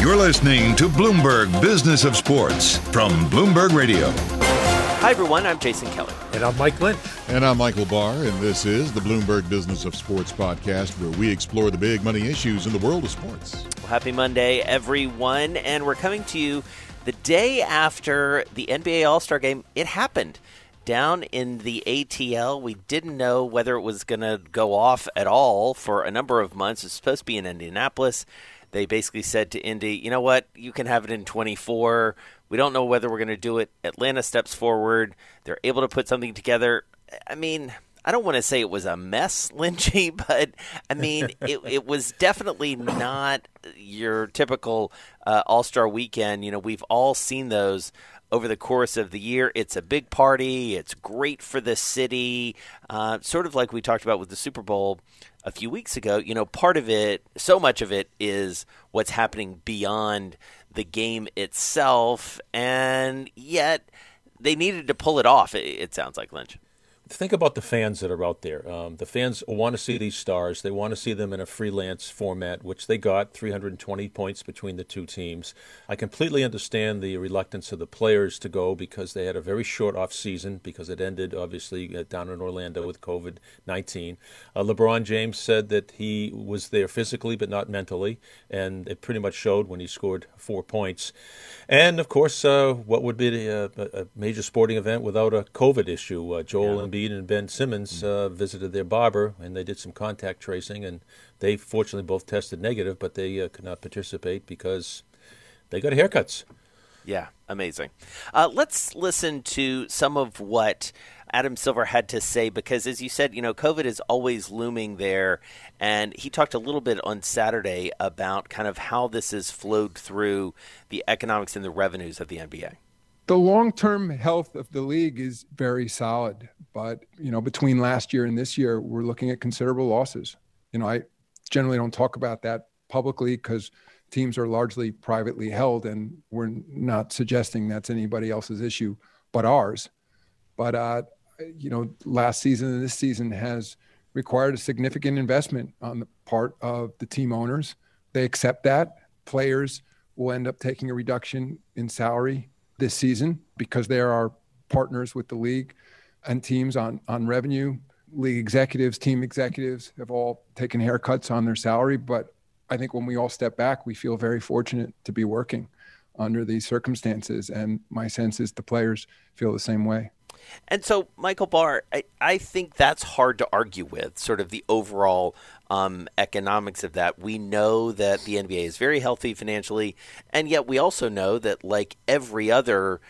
You're listening to Bloomberg Business of Sports from Bloomberg Radio. Hi, everyone. I'm Jason Kelly. And I'm Mike Lynch. And I'm Michael Barr, and this is the Bloomberg Business of Sports podcast, where we explore the big money issues in the world of sports. Well, happy Monday, everyone. And we're coming to you the day after the NBA All Star game. It happened down in the ATL. We didn't know whether it was going to go off at all for a number of months. It's supposed to be in Indianapolis. They basically said to Indy, you know what, you can have it in 24. We don't know whether we're going to do it. Atlanta steps forward. They're able to put something together. I mean, I don't want to say it was a mess, Lynchy, but I mean, it, it was definitely not your typical uh, All Star weekend. You know, we've all seen those over the course of the year. It's a big party. It's great for the city. Uh, sort of like we talked about with the Super Bowl a few weeks ago. You know, part of it, so much of it, is what's happening beyond the game itself, and yet they needed to pull it off. It, it sounds like Lynch think about the fans that are out there. Um, the fans want to see these stars. They want to see them in a freelance format, which they got 320 points between the two teams. I completely understand the reluctance of the players to go because they had a very short off season because it ended obviously uh, down in Orlando with COVID 19. Uh, LeBron James said that he was there physically but not mentally, and it pretty much showed when he scored four points. And of course, uh, what would be a, a, major sporting event without a COVID issue? Uh, Joel yeah. Embiid And Ben Simmons uh, visited their barber and they did some contact tracing, and they fortunately both tested negative, but they uh, could not participate because they got haircuts. Yeah, amazing. Uh, let's listen to some of what Adam Silver had to say because, as you said, you know, COVID is always looming there. And he talked a little bit on Saturday about kind of how this has flowed through the economics and the revenues of the NBA the long-term health of the league is very solid but you know between last year and this year we're looking at considerable losses. You know i generally don't talk about that publicly because teams are largely privately held and we're not suggesting that's anybody else's issue but ours. But uh, you know last season and this season has required a significant investment on the part of the team owners. They accept that. Players will end up taking a reduction in salary this season because they are partners with the league and teams on on revenue. League executives, team executives have all taken haircuts on their salary, but I think when we all step back, we feel very fortunate to be working under these circumstances. And my sense is the players feel the same way. And so, Michael Barr, I, I think that's hard to argue with, sort of the overall um, economics of that. We know that the NBA is very healthy financially, and yet we also know that, like every other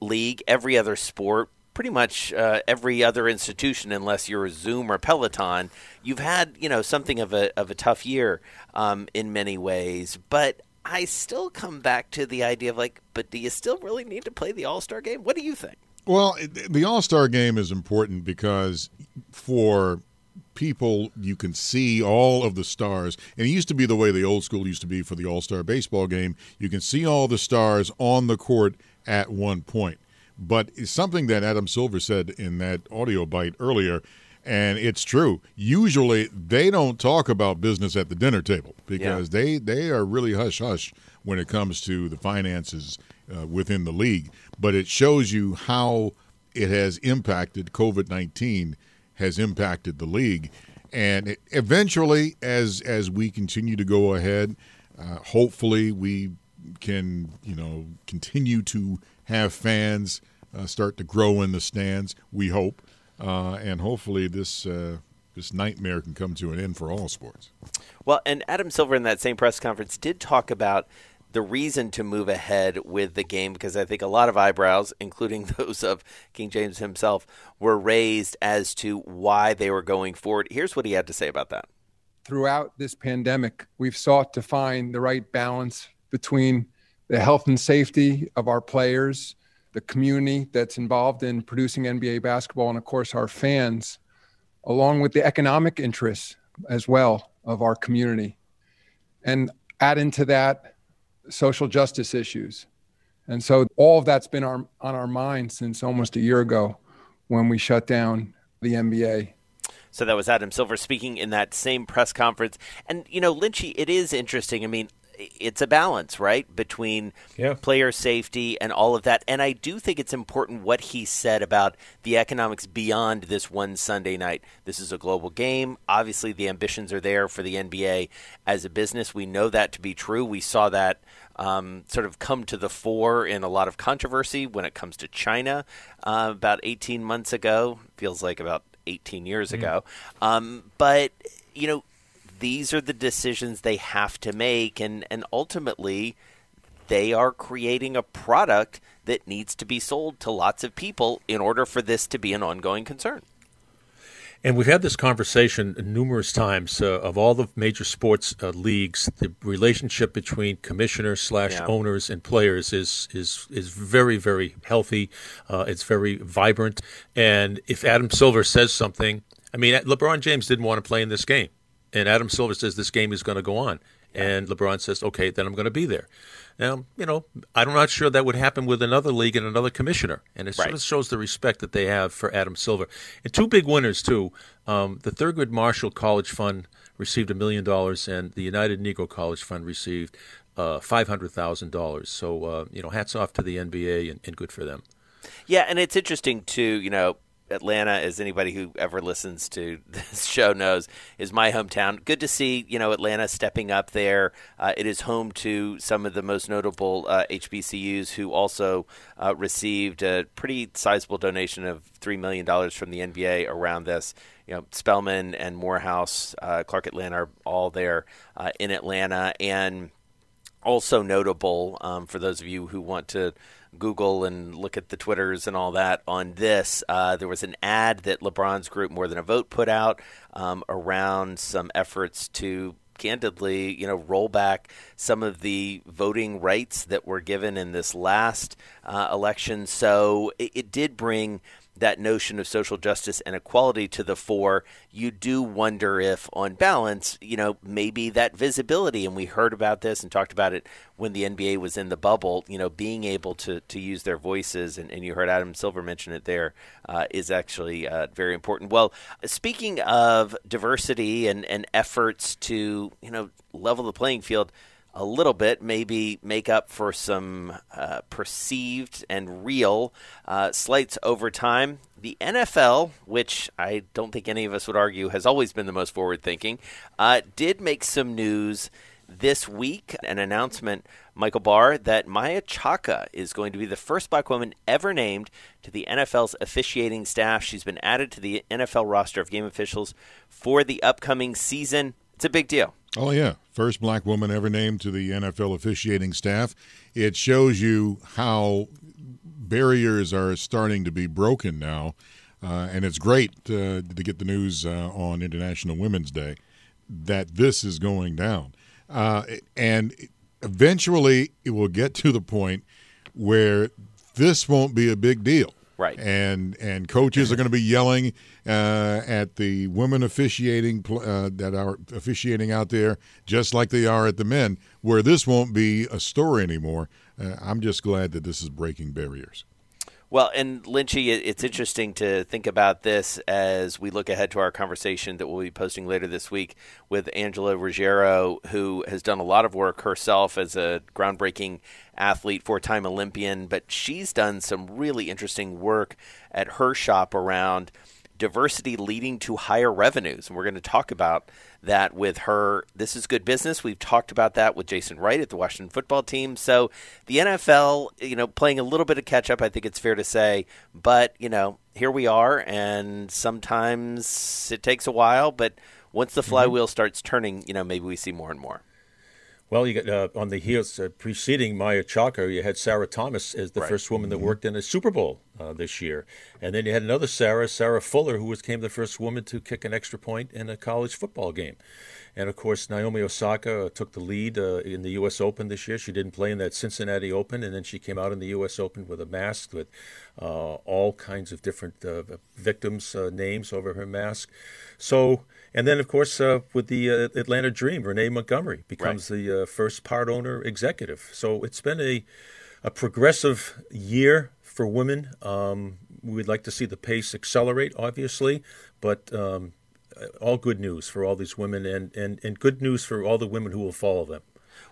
league, every other sport, pretty much uh, every other institution, unless you're a Zoom or Peloton, you've had you know something of a of a tough year um, in many ways. But I still come back to the idea of like, but do you still really need to play the All Star game? What do you think? Well, the All Star game is important because for people you can see all of the stars. And it used to be the way the old school used to be for the all-star baseball game. You can see all the stars on the court at one point. But it's something that adam silver said in that audio bite earlier and it's true. Usually they don't talk about business at the dinner table because yeah. they they are really hush hush when it comes to the finances uh, within the league but it shows you how it has impacted covid-19 has impacted the league. And eventually, as as we continue to go ahead, uh, hopefully we can you know continue to have fans uh, start to grow in the stands. We hope, uh, and hopefully this uh, this nightmare can come to an end for all sports. Well, and Adam Silver in that same press conference did talk about the reason to move ahead with the game because I think a lot of eyebrows, including those of King James himself, were raised as to why they were going forward. Here's what he had to say about that. Throughout this pandemic, we've sought to find the right balance between the health and safety of our players, the community that's involved in producing NBA basketball, and of course, our fans, along with the economic interests as well of our community. And add into that social justice issues. And so all of that's been our, on our mind since almost a year ago when we shut down the NBA. So that was Adam Silver speaking in that same press conference. And, you know, Lynchy, it is interesting. I mean, it's a balance, right, between yeah. player safety and all of that. And I do think it's important what he said about the economics beyond this one Sunday night. This is a global game. Obviously, the ambitions are there for the NBA as a business. We know that to be true. We saw that. Um, sort of come to the fore in a lot of controversy when it comes to China uh, about 18 months ago. Feels like about 18 years mm. ago. Um, but, you know, these are the decisions they have to make, and, and ultimately, they are creating a product that needs to be sold to lots of people in order for this to be an ongoing concern. And we've had this conversation numerous times uh, of all the major sports uh, leagues. The relationship between commissioners slash yeah. owners and players is is is very very healthy. Uh, it's very vibrant. And if Adam Silver says something, I mean, LeBron James didn't want to play in this game and Adam Silver says this game is going to go on, and LeBron says, "Okay, then I'm going to be there." Now, you know, I'm not sure that would happen with another league and another commissioner, and it right. sort of shows the respect that they have for Adam Silver. And two big winners too. Um, the Thurgood Marshall College Fund received a million dollars, and the United Negro College Fund received uh, five hundred thousand dollars. So, uh, you know, hats off to the NBA, and, and good for them. Yeah, and it's interesting too. You know, Atlanta, as anybody who ever listens to this show knows, is my hometown. Good to see you know Atlanta stepping up there. Uh, it is home to some of the most notable uh, HBCUs who also uh, received a pretty sizable donation of three million dollars from the NBA around this. You know, Spelman and Morehouse, uh, Clark Atlanta are all there uh, in Atlanta, and also notable um, for those of you who want to Google and look at the Twitters and all that on this. Uh, there was an ad that LeBron's group, More Than a Vote, put out um, around some efforts to candidly, you know, roll back some of the voting rights that were given in this last uh, election. So it, it did bring that notion of social justice and equality to the fore, you do wonder if, on balance, you know, maybe that visibility, and we heard about this and talked about it when the NBA was in the bubble, you know, being able to, to use their voices, and, and you heard Adam Silver mention it there, uh, is actually uh, very important. Well, speaking of diversity and, and efforts to, you know, level the playing field, a little bit, maybe make up for some uh, perceived and real uh, slights over time. The NFL, which I don't think any of us would argue has always been the most forward thinking, uh, did make some news this week. An announcement, Michael Barr, that Maia Chaka is going to be the first black woman ever named to the NFL's officiating staff. She's been added to the NFL roster of game officials for the upcoming season. It's a big deal. Oh, yeah. First black woman ever named to the NFL officiating staff. It shows you how barriers are starting to be broken now. Uh, and it's great uh, to get the news uh, on International Women's Day that this is going down. Uh, and eventually it will get to the point where this won't be a big deal. Right. And and coaches are going to be yelling uh, at the women officiating uh, that are officiating out there, just like they are at the men. Where this won't be a story anymore. Uh, I'm just glad that this is breaking barriers. Well, and Lynchy, it's interesting to think about this as we look ahead to our conversation that we'll be posting later this week with Angela Ruggiero, who has done a lot of work herself as a groundbreaking athlete, four time Olympian, but she's done some really interesting work at her shop around diversity leading to higher revenues. And we're going to talk about that with her. This is good business. We've talked about that with Jason Wright at the Washington football team. So the NFL, you know, playing a little bit of catch up, I think it's fair to say. But, you know, here we are. And sometimes it takes a while. But once the mm-hmm. flywheel mm-hmm. starts turning, you know, maybe we see more and more. Well, you got uh, on the heels uh, preceding Maia Chaka, you had Sarah Thomas as the right. first woman that mm-hmm. worked in a Super Bowl uh, this year, and then you had another Sarah, Sarah Fuller, who became the first woman to kick an extra point in a college football game. And of course, Naomi Osaka uh, took the lead uh, in the U.S. Open this year. She didn't play in that Cincinnati Open, and then she came out in the U.S. Open with a mask with uh, all kinds of different victims' names over her mask. So and then, of course, uh, with the uh, Atlanta Dream, Renee Montgomery becomes right. the uh, first part owner executive. So it's been a, a progressive year for women. Um, we'd like to see the pace accelerate, obviously, but um, all good news for all these women and, and, and good news for all the women who will follow them.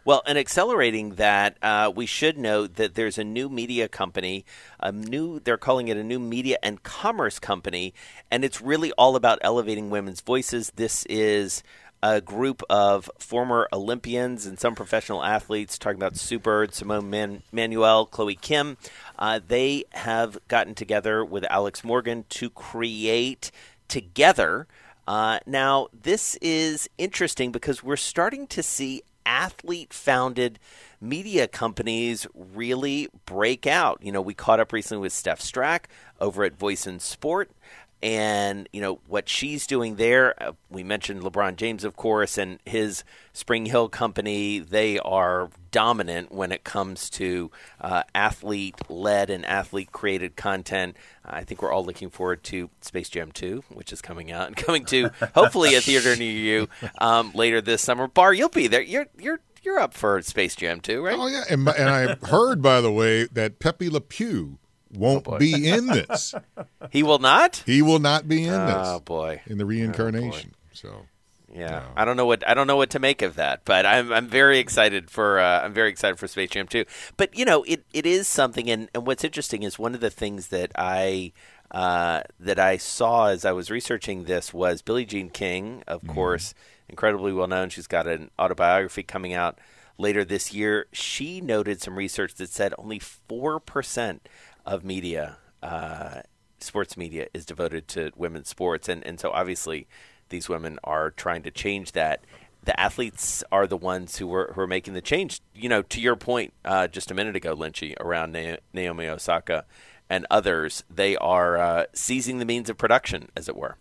Well, and accelerating that, uh, we should note that there's a new media company, a new they're calling it a new media and commerce company, and it's really all about elevating women's voices. This is a group of former Olympians and some professional athletes, talking about Sue Bird, Simone Man- Manuel, Chloe Kim. Uh, they have gotten TOGETHXR with Alex Morgan to create together. Uh, now, this is interesting because we're starting to see athlete founded media companies really break out. You know, we caught up recently with Steph Strack over at Voice In Sport. And, you know, what she's doing there, uh, we mentioned LeBron James, of course, and his SpringHill company. They are dominant when it comes to uh, athlete led and athlete created content. I think we're all looking forward to Space Jam 2, which is coming out and coming to hopefully a theater near you um, later this summer. Barr, you'll be there. You're you're you're up for Space Jam 2, right? Oh yeah, and, and I heard by the way that Pepe Le Pew won't Oh, be in this. He will not. He will not be in this Oh boy. in the reincarnation. so Yeah, I don't know what I don't know what to make of that, but I'm I'm very excited for uh, I'm very excited for Space Jam 2. But you know, it, it is something, and, and what's interesting is one of the things that I uh, that I saw as I was researching this was Billie Jean King, of course, incredibly well known. She's got an autobiography coming out later this year. She noted some research that said only four percent of media. Uh, sports media is devoted to women's sports, and, and so obviously these women are trying to change that. The athletes are the ones who are who are making the change. You know, to your point uh, just a minute ago, Lynchy, around Na- Naomi Osaka and others, they are uh, seizing the means of production, as it were.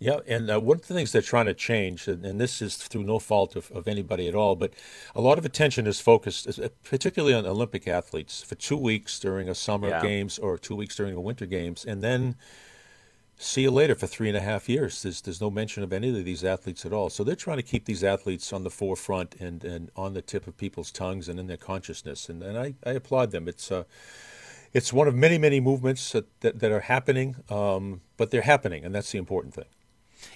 Yeah, and uh, one of the things they're trying to change, and, and this is through no fault of, of anybody at all, but a lot of attention is focused, uh, particularly on Olympic athletes, for two weeks during a summer Yeah. games or two weeks during a winter games, and then see you later for three and a half years. There's, there's no mention of any of these athletes at all. So they're trying to keep these athletes on the forefront and, and on the tip of people's tongues and in their consciousness, and, and I, I applaud them. It's uh, it's one of many, many movements that, that, that are happening, um, but they're happening, and that's the important thing.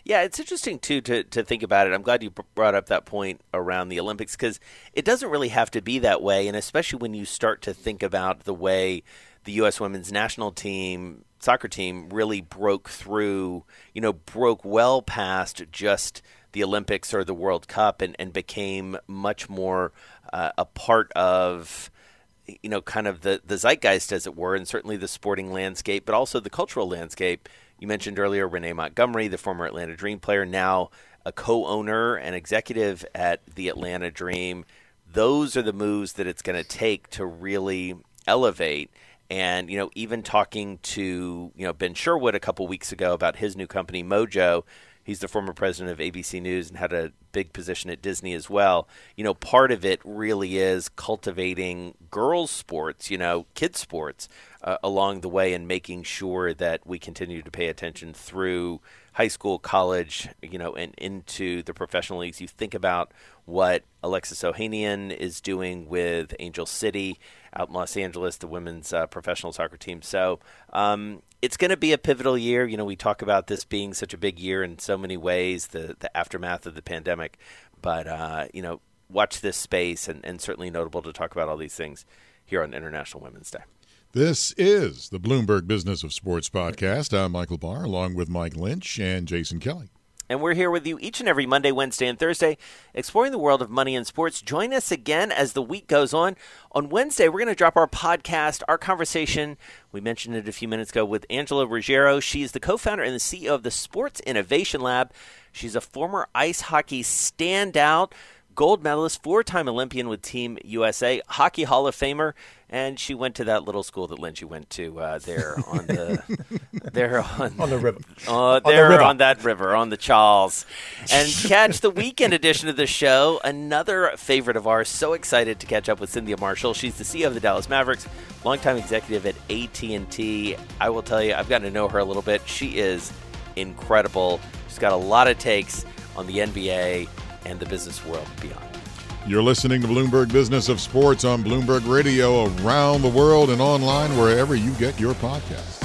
Yeah, it's interesting too to to think about it. I'm glad you brought up that point around the Olympics because it doesn't really have to be that way, and especially when you start to think about the way the U.S. women's national team soccer team really broke through, you know, broke well past just the Olympics or the World Cup, and and became much more uh, a part of you know, kind of the, the zeitgeist, as it were, and certainly the sporting landscape, but also the cultural landscape. You mentioned earlier Renee Montgomery, the former Atlanta Dream player, now a co owner and executive at the Atlanta Dream. Those are the moves that it's going to take to really elevate. And, you know, even talking to, you know, Ben Sherwood a couple weeks ago about his new company, Mojo, He's the former president of ABC News and had a big position at Disney as well. You know, part of it really is cultivating girls' sports, you know, kids' sports uh, along the way and making sure that we continue to pay attention through high school, college, you know, and into the professional leagues. You think about what Alexis Ohanian is doing with Angel City out in Los Angeles, the women's uh, professional soccer team. So um, it's going to be a pivotal year. You know, we talk about this being such a big year in so many ways, the the aftermath of the pandemic. But uh, you know, watch this space, and, and certainly notable to talk about all these things here on International Women's Day. This is the Bloomberg Business of Sports podcast. I'm Michael Barr, along with Mike Lynch and Jason Kelly. And we're here with you each and every Monday, Wednesday, and Thursday, exploring the world of money and sports. Join us again as the week goes on. On Wednesday, we're going to drop our podcast, our conversation. We mentioned it a few minutes ago with Angela Ruggiero. She's the co founder and the CEO of the Sports Innovation Lab. She's a former ice hockey standout, gold medalist, four time Olympian with Team USA, Hockey Hall of Famer, and she went to that little school that Lynchy went to uh, there on the there on, On the river. uh, the there river. on that river, on the Charles. And catch the weekend edition of the show. Another favorite of ours. So excited to catch up with Cynthia Marshall. She's the CEO of the Dallas Mavericks, longtime executive at AT&T. I will tell you, I've gotten to know her a little bit. She is incredible. She's got a lot of takes on the NBA and the business world beyond. You're listening to Bloomberg Business of Sports on Bloomberg Radio around the world and online wherever you get your podcasts.